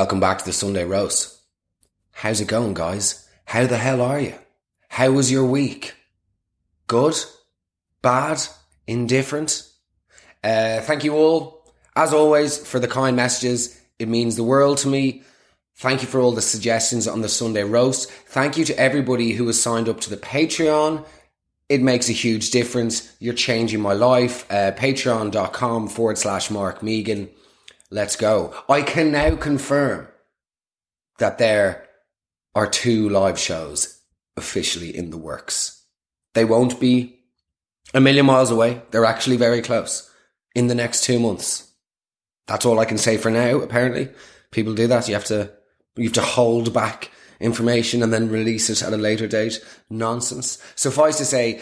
welcome back to the Sunday Roast. How's it going, guys? How the hell are you? How was your week? Good? Bad? Indifferent? Uh, thank you all, as always, for the kind messages. It means the world to me. Thank you for all the suggestions on the Sunday roast. Thank you to everybody who has signed up to the Patreon. It makes a huge difference. You're changing my life. Uh, Patreon.com forward slash Mark Megan. Let's go. I can now confirm that there are two live shows officially in the works. They won't be a million miles away. They're actually very close in the next two months. That's all I can say for now. Apparently, people do that. You have to you have to hold back information and then release it at a later date. Nonsense. Suffice to say,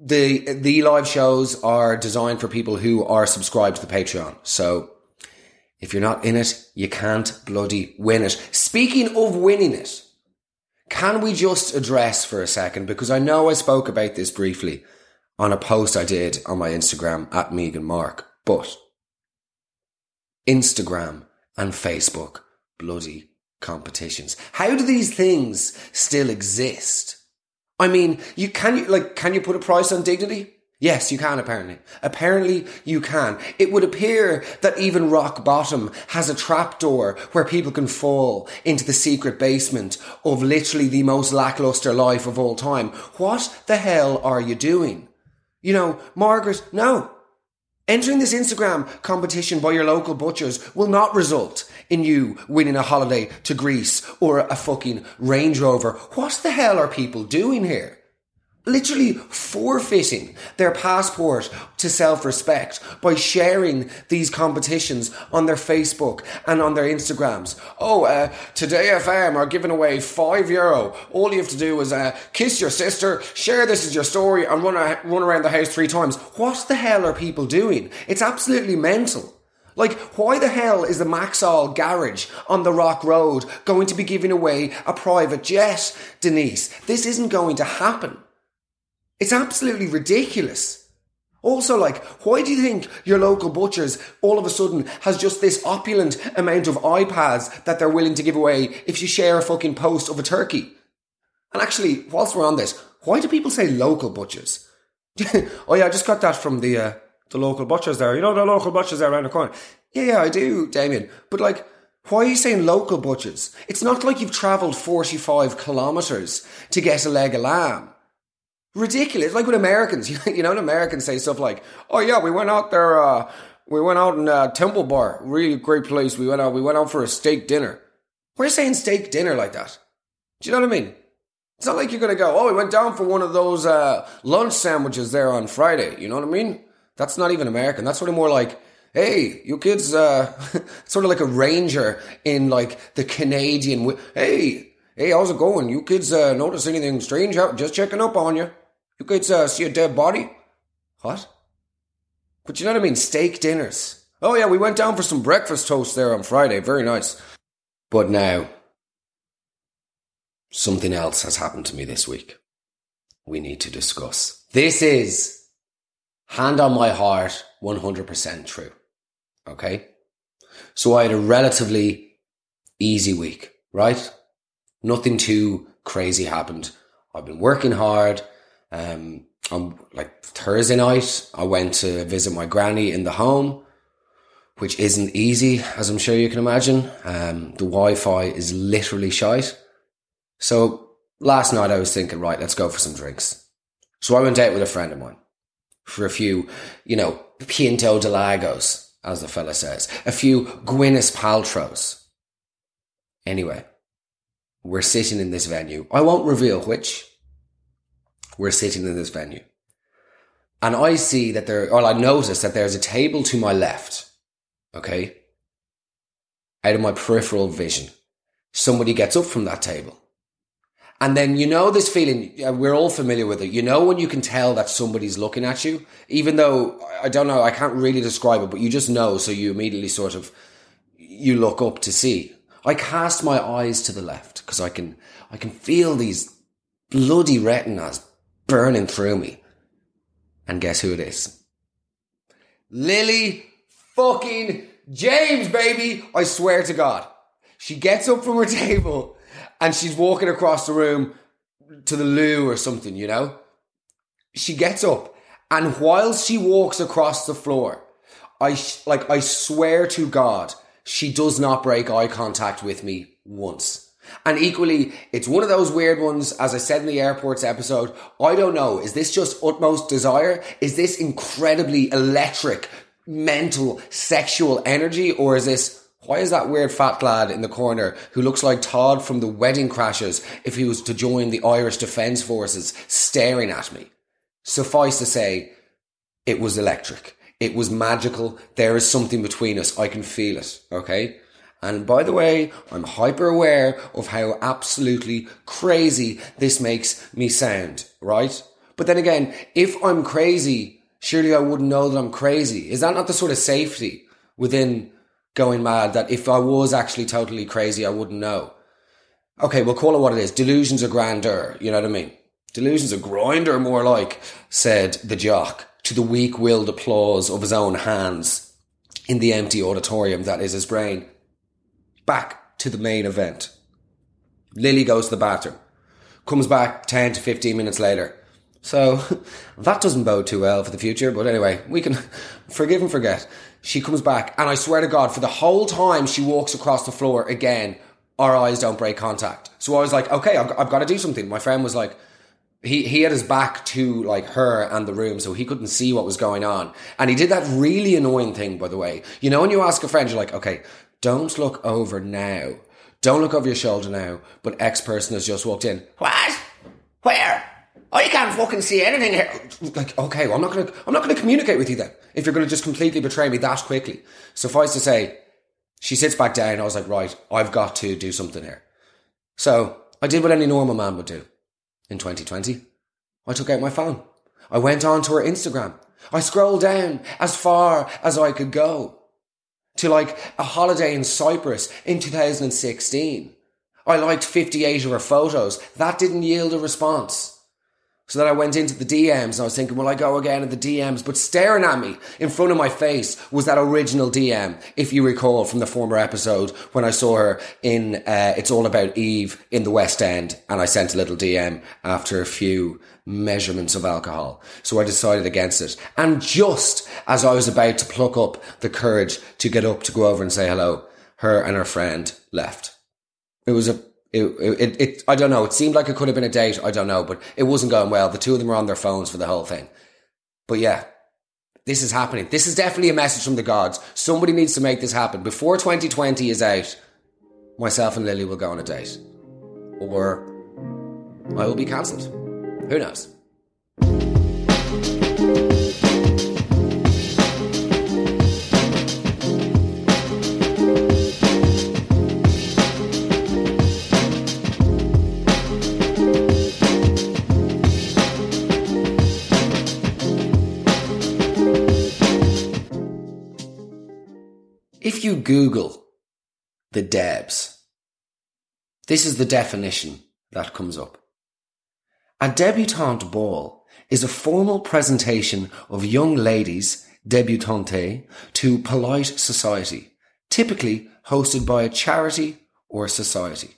the the live shows are designed for people who are subscribed to the Patreon. So if you're not in it, you can't bloody win it. Speaking of winning it, can we just address for a second because I know I spoke about this briefly on a post I did on my Instagram at Megan Mark, but Instagram and Facebook bloody competitions. How do these things still exist? I mean, you can you like can you put a price on dignity? Yes, you can apparently. Apparently you can. It would appear that even rock bottom has a trapdoor where people can fall into the secret basement of literally the most lackluster life of all time. What the hell are you doing? You know, Margaret, no. Entering this Instagram competition by your local butchers will not result in you winning a holiday to Greece or a fucking Range Rover. What the hell are people doing here? Literally forfeiting their passport to self-respect by sharing these competitions on their Facebook and on their Instagrams. Oh, uh, Today FM are giving away five euro. All you have to do is uh, kiss your sister, share this as your story, and run, a- run around the house three times. What the hell are people doing? It's absolutely mental. Like, why the hell is the Maxol garage on the Rock Road going to be giving away a private jet, Denise? This isn't going to happen. It's absolutely ridiculous. Also, like, why do you think your local butchers all of a sudden has just this opulent amount of iPads that they're willing to give away if you share a fucking post of a turkey? And actually, whilst we're on this, why do people say local butchers? oh yeah, I just got that from the uh, the local butchers there. You know the local butchers there around the corner. Yeah, yeah, I do, Damien. But like, why are you saying local butchers? It's not like you've travelled forty five kilometres to get a leg of lamb ridiculous. Like with Americans, you know, Americans say stuff like, "Oh yeah, we went out there, uh, we went out in uh, Temple Bar, really great place. We went out, we went out for a steak dinner." We're saying steak dinner like that. Do you know what I mean? It's not like you're gonna go, "Oh, we went down for one of those uh, lunch sandwiches there on Friday." You know what I mean? That's not even American. That's sort of more like. Hey, you kids, uh, sort of like a ranger in like the Canadian. hey, hey, how's it going? You kids, uh, notice anything strange? Just checking up on you. You could uh, see a dead body? What? But you know what I mean? Steak dinners. Oh, yeah, we went down for some breakfast toast there on Friday. Very nice. But now, something else has happened to me this week. We need to discuss. This is, hand on my heart, 100% true. Okay? So I had a relatively easy week, right? Nothing too crazy happened. I've been working hard. Um, on like Thursday night, I went to visit my granny in the home, which isn't easy, as I'm sure you can imagine. Um, the Wi-Fi is literally shite. So last night I was thinking, right, let's go for some drinks. So I went out with a friend of mine for a few, you know, Pinto de Lagos, as the fella says, a few Gwyneth Paltrows. Anyway, we're sitting in this venue. I won't reveal which, we're sitting in this venue. And I see that there, or I notice that there's a table to my left. Okay. Out of my peripheral vision. Somebody gets up from that table. And then you know this feeling, we're all familiar with it. You know when you can tell that somebody's looking at you, even though I don't know, I can't really describe it, but you just know. So you immediately sort of, you look up to see. I cast my eyes to the left because I can, I can feel these bloody retinas burning through me. And guess who it is? Lily fucking James, baby. I swear to God. She gets up from her table and she's walking across the room to the loo or something, you know? She gets up and while she walks across the floor, I like I swear to God, she does not break eye contact with me once. And equally, it's one of those weird ones, as I said in the airports episode. I don't know. Is this just utmost desire? Is this incredibly electric, mental, sexual energy? Or is this, why is that weird fat lad in the corner who looks like Todd from the Wedding Crashers if he was to join the Irish Defence Forces staring at me? Suffice to say, it was electric. It was magical. There is something between us. I can feel it. Okay. And by the way, I'm hyper aware of how absolutely crazy this makes me sound, right? But then again, if I'm crazy, surely I wouldn't know that I'm crazy. Is that not the sort of safety within going mad that if I was actually totally crazy, I wouldn't know? Okay, we'll call it what it is. Delusions of grandeur. You know what I mean? Delusions of grinder, more like, said the jock to the weak willed applause of his own hands in the empty auditorium that is his brain back to the main event. Lily goes to the bathroom, comes back 10 to 15 minutes later. So that doesn't bode too well for the future, but anyway, we can forgive and forget. She comes back, and I swear to God, for the whole time she walks across the floor again, our eyes don't break contact. So I was like, okay, I've, I've got to do something. My friend was like, he, he had his back to like her and the room, so he couldn't see what was going on. And he did that really annoying thing, by the way. You know, when you ask a friend, you're like, okay, don't look over now. Don't look over your shoulder now. But X person has just walked in. What? Where? Oh, you can't fucking see anything here. Like, okay, well, I'm not gonna, I'm not gonna communicate with you then. If you're gonna just completely betray me that quickly. Suffice to say, she sits back down. I was like, right, I've got to do something here. So I did what any normal man would do in 2020. I took out my phone. I went on to her Instagram. I scrolled down as far as I could go to like a holiday in Cyprus in 2016. I liked 58 of her photos. That didn't yield a response. So then I went into the DMs and I was thinking, will I go again in the DMs? But staring at me in front of my face was that original DM, if you recall from the former episode when I saw her in uh, It's All About Eve in the West End and I sent a little DM after a few measurements of alcohol. So I decided against it. And just as I was about to pluck up the courage to get up to go over and say hello, her and her friend left. It was a it, it, it, I don't know. It seemed like it could have been a date. I don't know, but it wasn't going well. The two of them were on their phones for the whole thing. But yeah, this is happening. This is definitely a message from the gods. Somebody needs to make this happen. Before 2020 is out, myself and Lily will go on a date. Or I will be cancelled. Who knows? If you Google the Debs, this is the definition that comes up. A debutante ball is a formal presentation of young ladies, debutante, to polite society, typically hosted by a charity or society.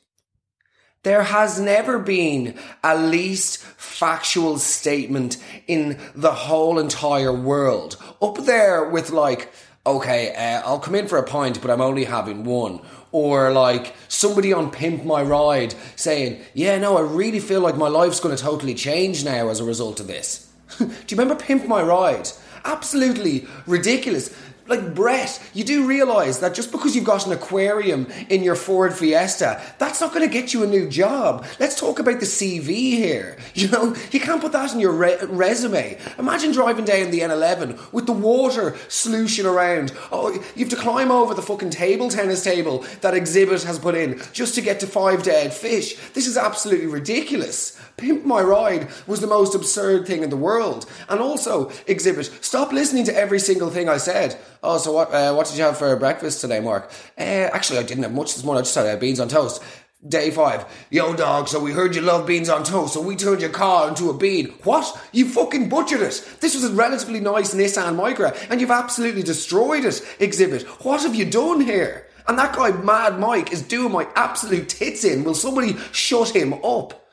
There has never been a least factual statement in the whole entire world. Up there with like okay, uh, I'll come in for a pint, but I'm only having one. Or like somebody on Pimp My Ride saying, yeah, no, I really feel like my life's going to totally change now as a result of this. Do you remember Pimp My Ride? Absolutely ridiculous like Brett, you do realise that just because you've got an aquarium in your Ford Fiesta, that's not going to get you a new job. Let's talk about the CV here. You know, you can't put that in your re- resume. Imagine driving down the N11 with the water slushing around. Oh, you have to climb over the fucking table tennis table that Xzibit has put in just to get to five dead fish. This is absolutely ridiculous. Pimp My Ride was the most absurd thing in the world. And also, Xzibit, stop listening to every single thing I said. Oh, so what? Uh, what did you have for breakfast today, Mark? Uh, actually, I didn't have much this morning. I just had uh, beans on toast. Day five. Yo, dog, so we heard you love beans on toast, so we turned your car into a bean. What? You fucking butchered it. This was a relatively nice Nissan Micra, and you've absolutely destroyed it, Xzibit. What have you done here? And that guy, Mad Mike, is doing my absolute tits in. Will somebody shut him up?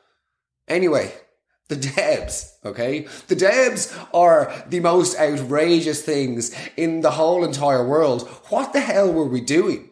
Anyway, the Debs, okay? The Debs are the most outrageous things in the whole entire world. What the hell were we doing?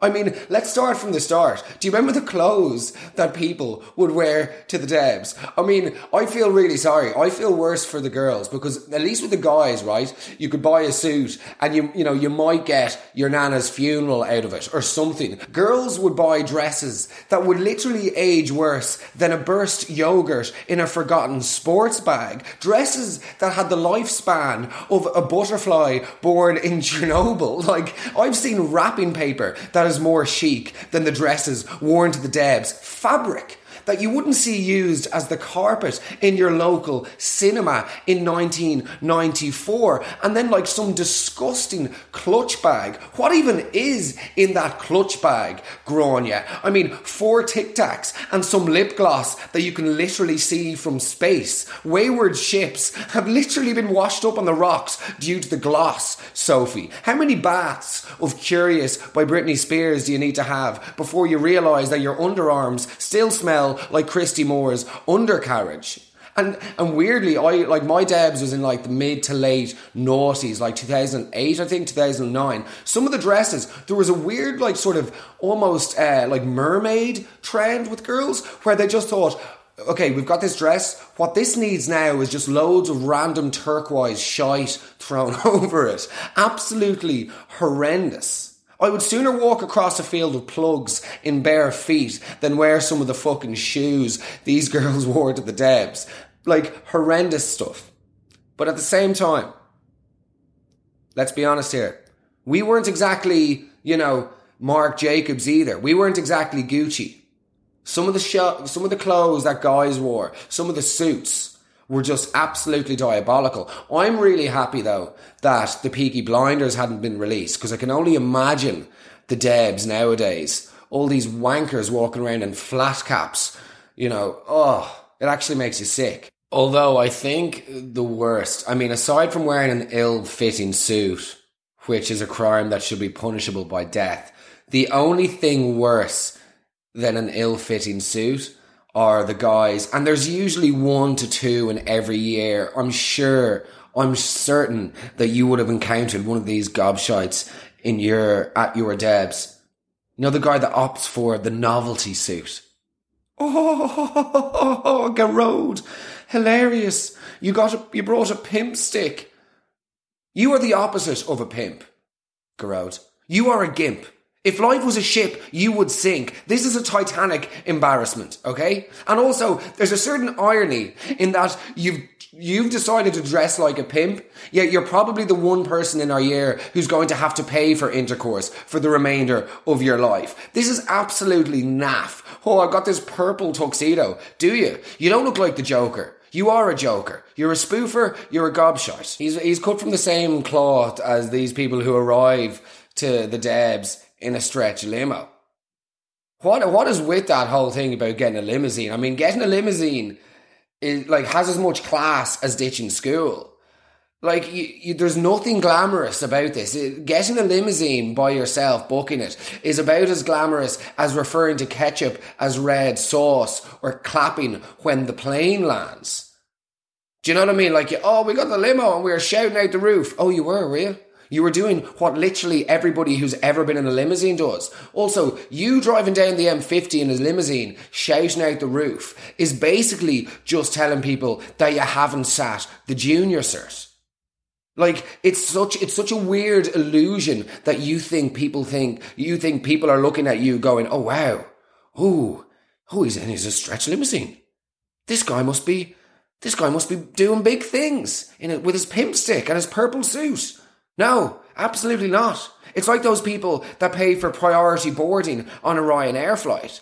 I mean, let's start from the start. Do you remember the clothes that people would wear to the Debs? I mean, I feel really sorry. I feel worse for the girls because at least with the guys, right? You could buy a suit and you, you know, you might get your nana's funeral out of it or something. Girls would buy dresses that would literally age worse than a burst yogurt in a forgotten sports bag. Dresses that had the lifespan of a butterfly born in Chernobyl. Like, I've seen wrapping paper that that is more chic than the dresses worn to the Debs. Fabric that you wouldn't see used as the carpet in your local cinema in 1994. And then like some disgusting clutch bag. What even is in that clutch bag, Grania? I mean, four Tic Tacs and some lip gloss that you can literally see from space. Wayward ships have literally been washed up on the rocks due to the gloss, Sophie. How many baths of Curious by Britney Spears do you need to have before you realise that your underarms still smell like Christy Moore's undercarriage. And and weirdly, I like my Debs was in like the mid to late noughties, like 2008, I think 2009. Some of the dresses, there was a weird like sort of almost uh, like mermaid trend with girls where they just thought, okay, we've got this dress. What this needs now is just loads of random turquoise shite thrown over it. Absolutely horrendous. I would sooner walk across a field of plugs in bare feet than wear some of the fucking shoes these girls wore to the Debs. Like horrendous stuff. But at the same time, let's be honest here. We weren't exactly, you know, Marc Jacobs either. We weren't exactly Gucci. Some of the sh- some of the clothes that guys wore, some of the suits, were just absolutely diabolical. I'm really happy though that the Peaky Blinders hadn't been released because I can only imagine the Debs nowadays. All these wankers walking around in flat caps, you know, oh, it actually makes you sick. Although I think the worst, I mean, aside from wearing an ill fitting suit, which is a crime that should be punishable by death, the only thing worse than an ill fitting suit are the guys, and there's usually one to two in every year. I'm sure, I'm certain that you would have encountered one of these gobshites in your at your Debs. You know the guy that opts for the novelty suit. Oh, Garode, hilarious! You got a, you brought a pimp stick. You are the opposite of a pimp, Garode. You are a gimp. If life was a ship, you would sink. This is a Titanic embarrassment, okay? And also, there's a certain irony in that you've you've decided to dress like a pimp, yet you're probably the one person in our year who's going to have to pay for intercourse for the remainder of your life. This is absolutely naff. Oh, I've got this purple tuxedo. Do you? You don't look like the Joker. You are a joker. You're a spoofer. You're a gobshite. He's, he's cut from the same cloth as these people who arrive to the Debs in a stretch limo. What what is with that whole thing about getting a limousine? I mean, getting a limousine is like has as much class as ditching school. Like, you, you, there's nothing glamorous about this. Getting a limousine by yourself, booking it, is about as glamorous as referring to ketchup as red sauce or clapping when the plane lands. Do you know what I mean? Like, oh, we got the limo and we were shouting out the roof. Oh, you were, were you? You were doing what literally everybody who's ever been in a limousine does. Also, you driving down the M50 in a limousine, shouting out the roof, is basically just telling people that you haven't sat the junior cert. Like it's such it's such a weird illusion that you think people think you think people are looking at you going, oh wow, oh, oh he's in he's a stretch limousine. This guy must be this guy must be doing big things in it with his pimp stick and his purple suit. No, absolutely not. It's like those people that pay for priority boarding on a Ryanair flight.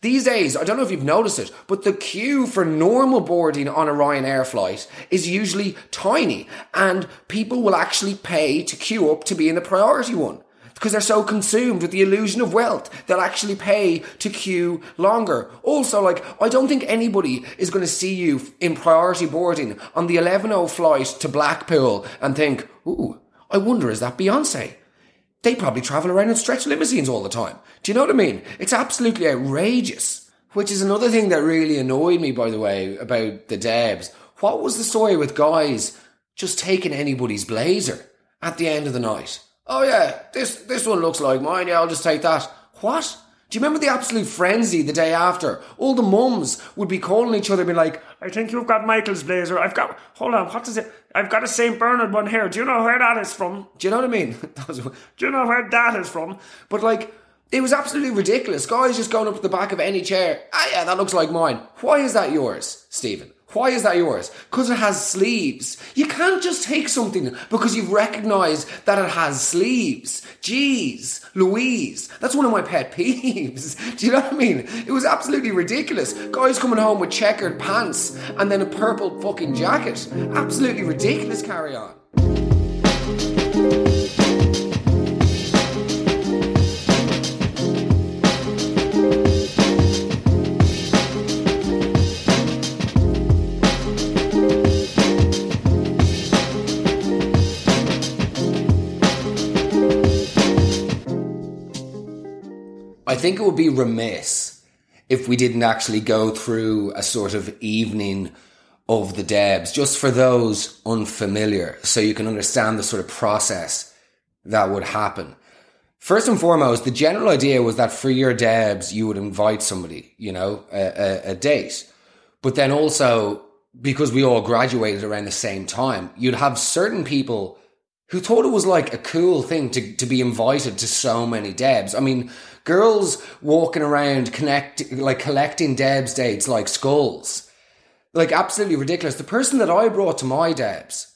These days, I don't know if you've noticed it, but the queue for normal boarding on a Ryanair flight is usually tiny, and people will actually pay to queue up to be in the priority one because they're so consumed with the illusion of wealth, they'll actually pay to queue longer. Also, like, I don't think anybody is going to see you in priority boarding on the 11.0 flight to Blackpool and think, ooh, I wonder, is that Beyonce? they probably travel around in stretch limousines all the time. Do you know what I mean? It's absolutely outrageous. Which is another thing that really annoyed me, by the way, about the Debs. What was the story with guys just taking anybody's blazer at the end of the night? Oh yeah, this this one looks like mine. Yeah, I'll just take that. What? Do you remember the absolute frenzy the day after? All the mums would be calling each other, and be like, I think you've got Michael's blazer. I've got, hold on, what is it? I've got a St. Bernard one here. Do you know where that is from? Do you know what I mean? Do you know where that is from? But like, it was absolutely ridiculous. Guys just going up to the back of any chair. Ah, yeah, that looks like mine. Why is that yours, Stephen? Why is that yours? Because it has sleeves. You can't just take something because you've recognised that it has sleeves. Jeez, Louise, that's one of my pet peeves. Do you know what I mean? It was absolutely ridiculous. Guys coming home with checkered pants and then a purple fucking jacket. Absolutely ridiculous carry on. Think it would be remiss if we didn't actually go through a sort of evening of the Debs, just for those unfamiliar, so you can understand the sort of process that would happen. First and foremost, the general idea was that for your Debs, you would invite somebody, you know, a, a, a date. But then also, because we all graduated around the same time, you'd have certain people who thought it was like a cool thing to, to be invited to so many Debs. I mean, girls walking around connect, like collecting Debs dates like skulls. Like absolutely ridiculous. The person that I brought to my Debs,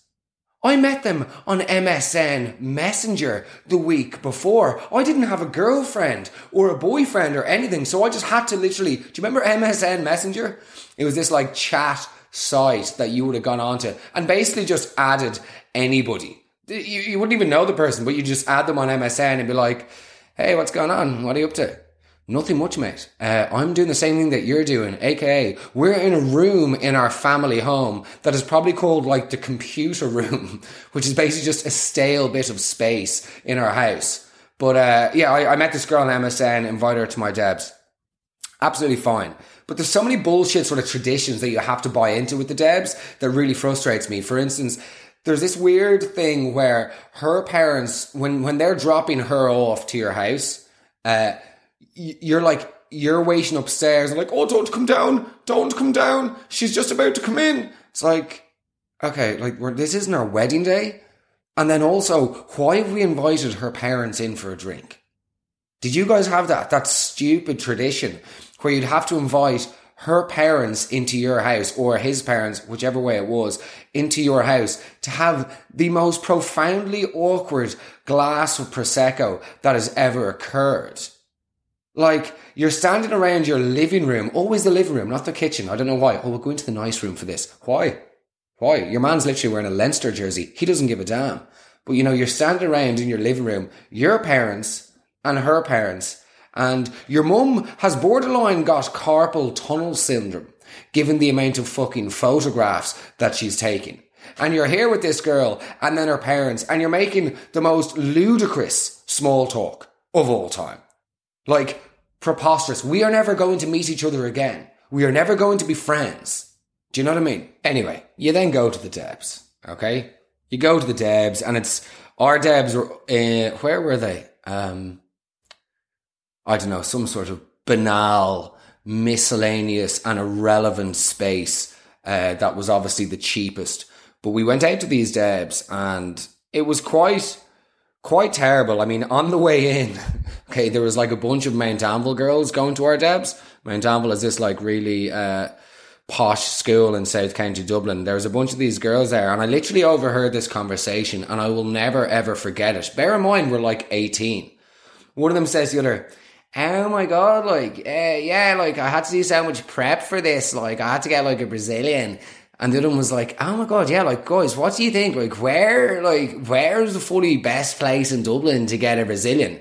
I met them on MSN Messenger the week before. I didn't have a girlfriend or a boyfriend or anything, so I just had to literally. Do you remember MSN Messenger? It was this like chat site that you would have gone onto and basically just added anybody. You, you wouldn't even know the person, but you just add them on MSN and be like, hey, what's going on? What are you up to? Nothing much, mate. Uh, I'm doing the same thing that you're doing, aka we're in a room in our family home that is probably called like the computer room, which is basically just a stale bit of space in our house. But uh, yeah, I, I met this girl on MSN, invited her to my Debs. Absolutely fine. But there's so many bullshit sort of traditions that you have to buy into with the Debs that really frustrates me. For instance, there's this weird thing where her parents, when, when they're dropping her off to your house, uh, you're like, you're waiting upstairs and like, oh, don't come down, don't come down. She's just about to come in. It's like, okay, like this isn't our wedding day. And then also, why have we invited her parents in for a drink? Did you guys have that? That stupid tradition where you'd have to invite her parents into your house or his parents, whichever way it was, into your house to have the most profoundly awkward glass of Prosecco that has ever occurred. Like, you're standing around your living room, always the living room, not the kitchen. I don't know why. Oh, we'll go into the nice room for this. Why? Why? Your man's literally wearing a Leinster jersey. He doesn't give a damn. But you know, you're standing around in your living room, your parents and her parents, and your mum has borderline got carpal tunnel syndrome, given the amount of fucking photographs that she's taking. And you're here with this girl and then her parents, and you're making the most ludicrous small talk of all time. Like, preposterous. We are never going to meet each other again. We are never going to be friends. Do you know what I mean? Anyway, you then go to the Debs, okay? You go to the Debs, and it's our Debs uh, where were they? Um, I don't know, some sort of banal, miscellaneous, and irrelevant space uh, that was obviously the cheapest. But we went out to these Debs, and it was quite quite terrible. I mean, on the way in, okay, there was like a bunch of Mount Anville girls going to our Debs. Mount Anville is this like really uh, posh school in South County Dublin. There was a bunch of these girls there, and I literally overheard this conversation, and I will never ever forget it. Bear in mind, we're like 18. One of them says the other, Oh my god, like, uh, yeah, like I had to do so much prep for this. Like, I had to get like a Brazilian. And the other one was like, oh my God, yeah, like, guys, what do you think? Like, where, like, where's the fully best place in Dublin to get a Brazilian?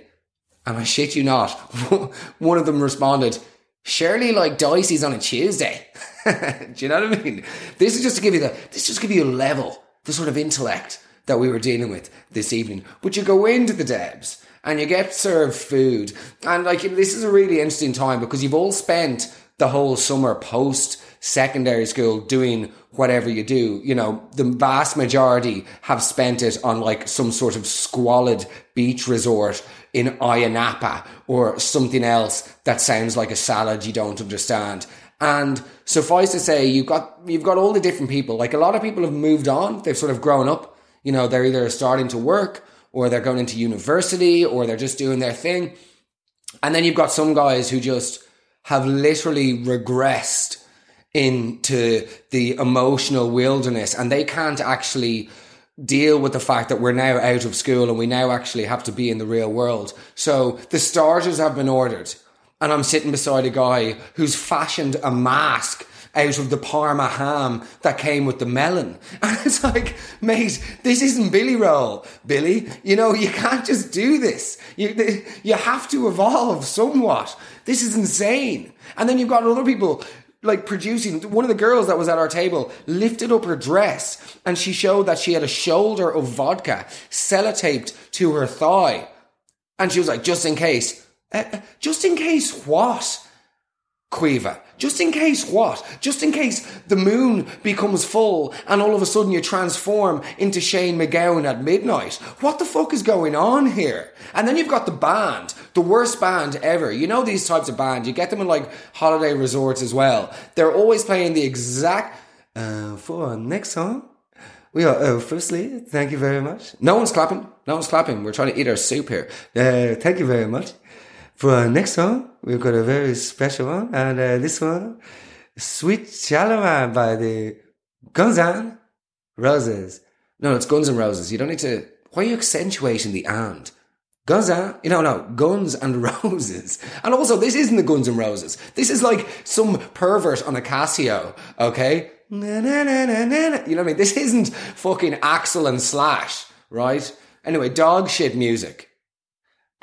And I shit you not, one of them responded, surely like Dicey's on a Tuesday. do you know what I mean? This is just to give you the, this just give you a level, the sort of intellect that we were dealing with this evening. But you go into the Debs and you get served food. And like, this is a really interesting time because you've all spent the whole summer post secondary school doing whatever you do. You know, the vast majority have spent it on like some sort of squalid beach resort in Ayia Napa or something else that sounds like a salad you don't understand. And suffice to say, you've got, you've got all the different people. Like a lot of people have moved on. They've sort of grown up. You know, they're either starting to work or they're going into university or they're just doing their thing. And then you've got some guys who just have literally regressed into the emotional wilderness and they can't actually deal with the fact that we're now out of school and we now actually have to be in the real world. So the starters have been ordered and I'm sitting beside a guy who's fashioned a mask out of the Parma ham that came with the melon. And it's like, mate, this isn't Billy roll, Billy. You know, you can't just do this. You, you have to evolve somewhat. This is insane. And then you've got other people like producing one of the girls that was at our table lifted up her dress and she showed that she had a shoulder of vodka sellotaped to her thigh and she was like just in case uh, uh just in case what Quiva. Just in case what? Just in case the moon becomes full and all of a sudden you transform into Shane MacGowan at midnight. What the fuck is going on here? And then you've got the band, the worst band ever. You know these types of band, you get them in like holiday resorts as well. They're always playing the exact, uh, for our next song. We are, uh, firstly, thank you very much. No one's clapping. No one's clapping. We're trying to eat our soup here. Uh, thank you very much. For our next song, we've got a very special one, and uh, this one, Sweet Shalimar by the Guns N' Roses. No, it's Guns N' Roses. You don't need to. Why are you accentuating the and? Guns N', you know, no, Guns and Roses. And also, this isn't the Guns N' Roses. This is like some pervert on a Casio, okay? Na, na, na, na, na, You know what I mean? This isn't fucking Axl and Slash, right? Anyway, dog shit music.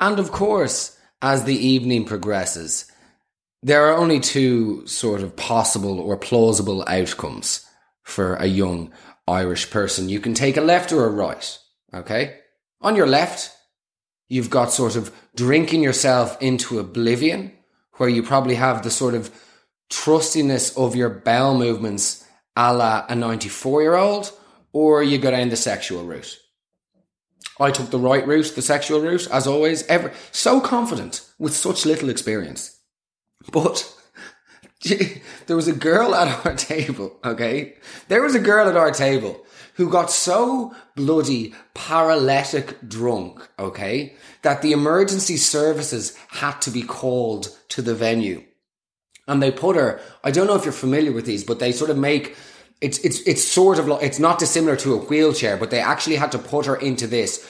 And of course, as the evening progresses, there are only two sort of possible or plausible outcomes for a young Irish person. You can take a left or a right. Okay. On your left, you've got sort of drinking yourself into oblivion, where you probably have the sort of trustiness of your bowel movements a la a 94 year old, or you go down the sexual route. I took the right route, the sexual route, as always, ever so confident with such little experience. But there was a girl at our table, okay? There was a girl at our table who got so bloody paralytic drunk, okay, that the emergency services had to be called to the venue. And they put her, I don't know if you're familiar with these, but they sort of make it's it's it's sort of like it's not dissimilar to a wheelchair, but they actually had to put her into this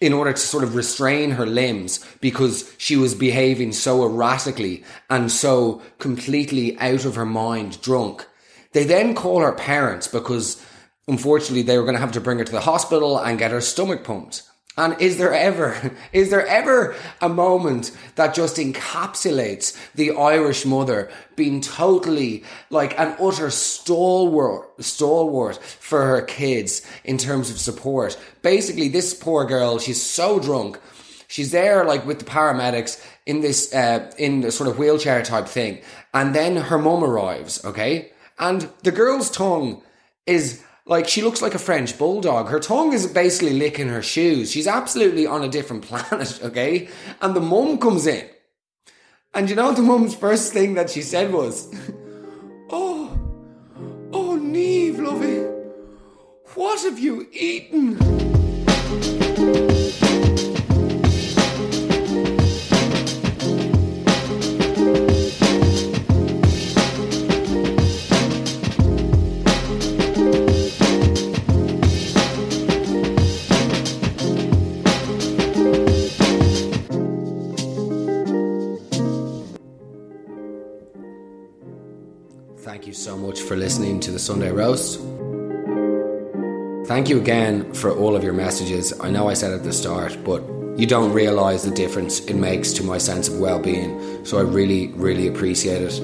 in order to sort of restrain her limbs because she was behaving so erratically and so completely out of her mind drunk. They then call her parents because unfortunately they were going to have to bring her to the hospital and get her stomach pumped. And is there ever, is there ever a moment that just encapsulates the Irish mother being totally like an utter stalwart, stalwart for her kids in terms of support? Basically, this poor girl, she's so drunk. She's there like with the paramedics in this, uh, in the sort of wheelchair type thing. And then her mum arrives, okay? And the girl's tongue is like she looks like a French bulldog. Her tongue is basically licking her shoes. She's absolutely on a different planet, okay? And the mum comes in. And you know the mum's first thing that she said was, Oh, oh, Neve, lovey, what have you eaten? So much for listening to the Sunday Roast. Thank you again for all of your messages. I know I said at the start, but you don't realize the difference it makes to my sense of well being. So I really, really appreciate it.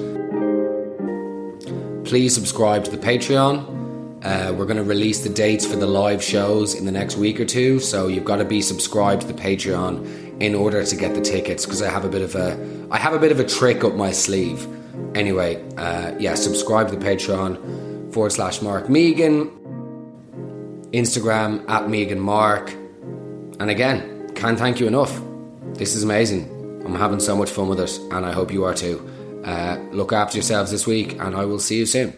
Please subscribe to the Patreon. Uh, we're going to release the dates for the live shows in the next week or two, so you've got to be subscribed to the Patreon in order to get the tickets because I have a bit of a I have a bit of a trick up my sleeve. Anyway, uh, yeah, subscribe to the Patreon forward slash Mark Megan, Instagram at Megan Mark, and again, can't thank you enough. This is amazing. I'm having so much fun with it, and I hope you are too. Uh, look after yourselves this week, and I will see you soon.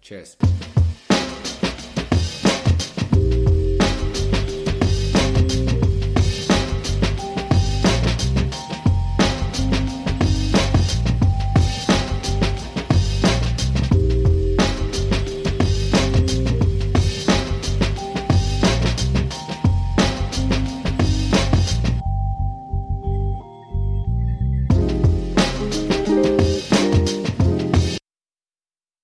Cheers.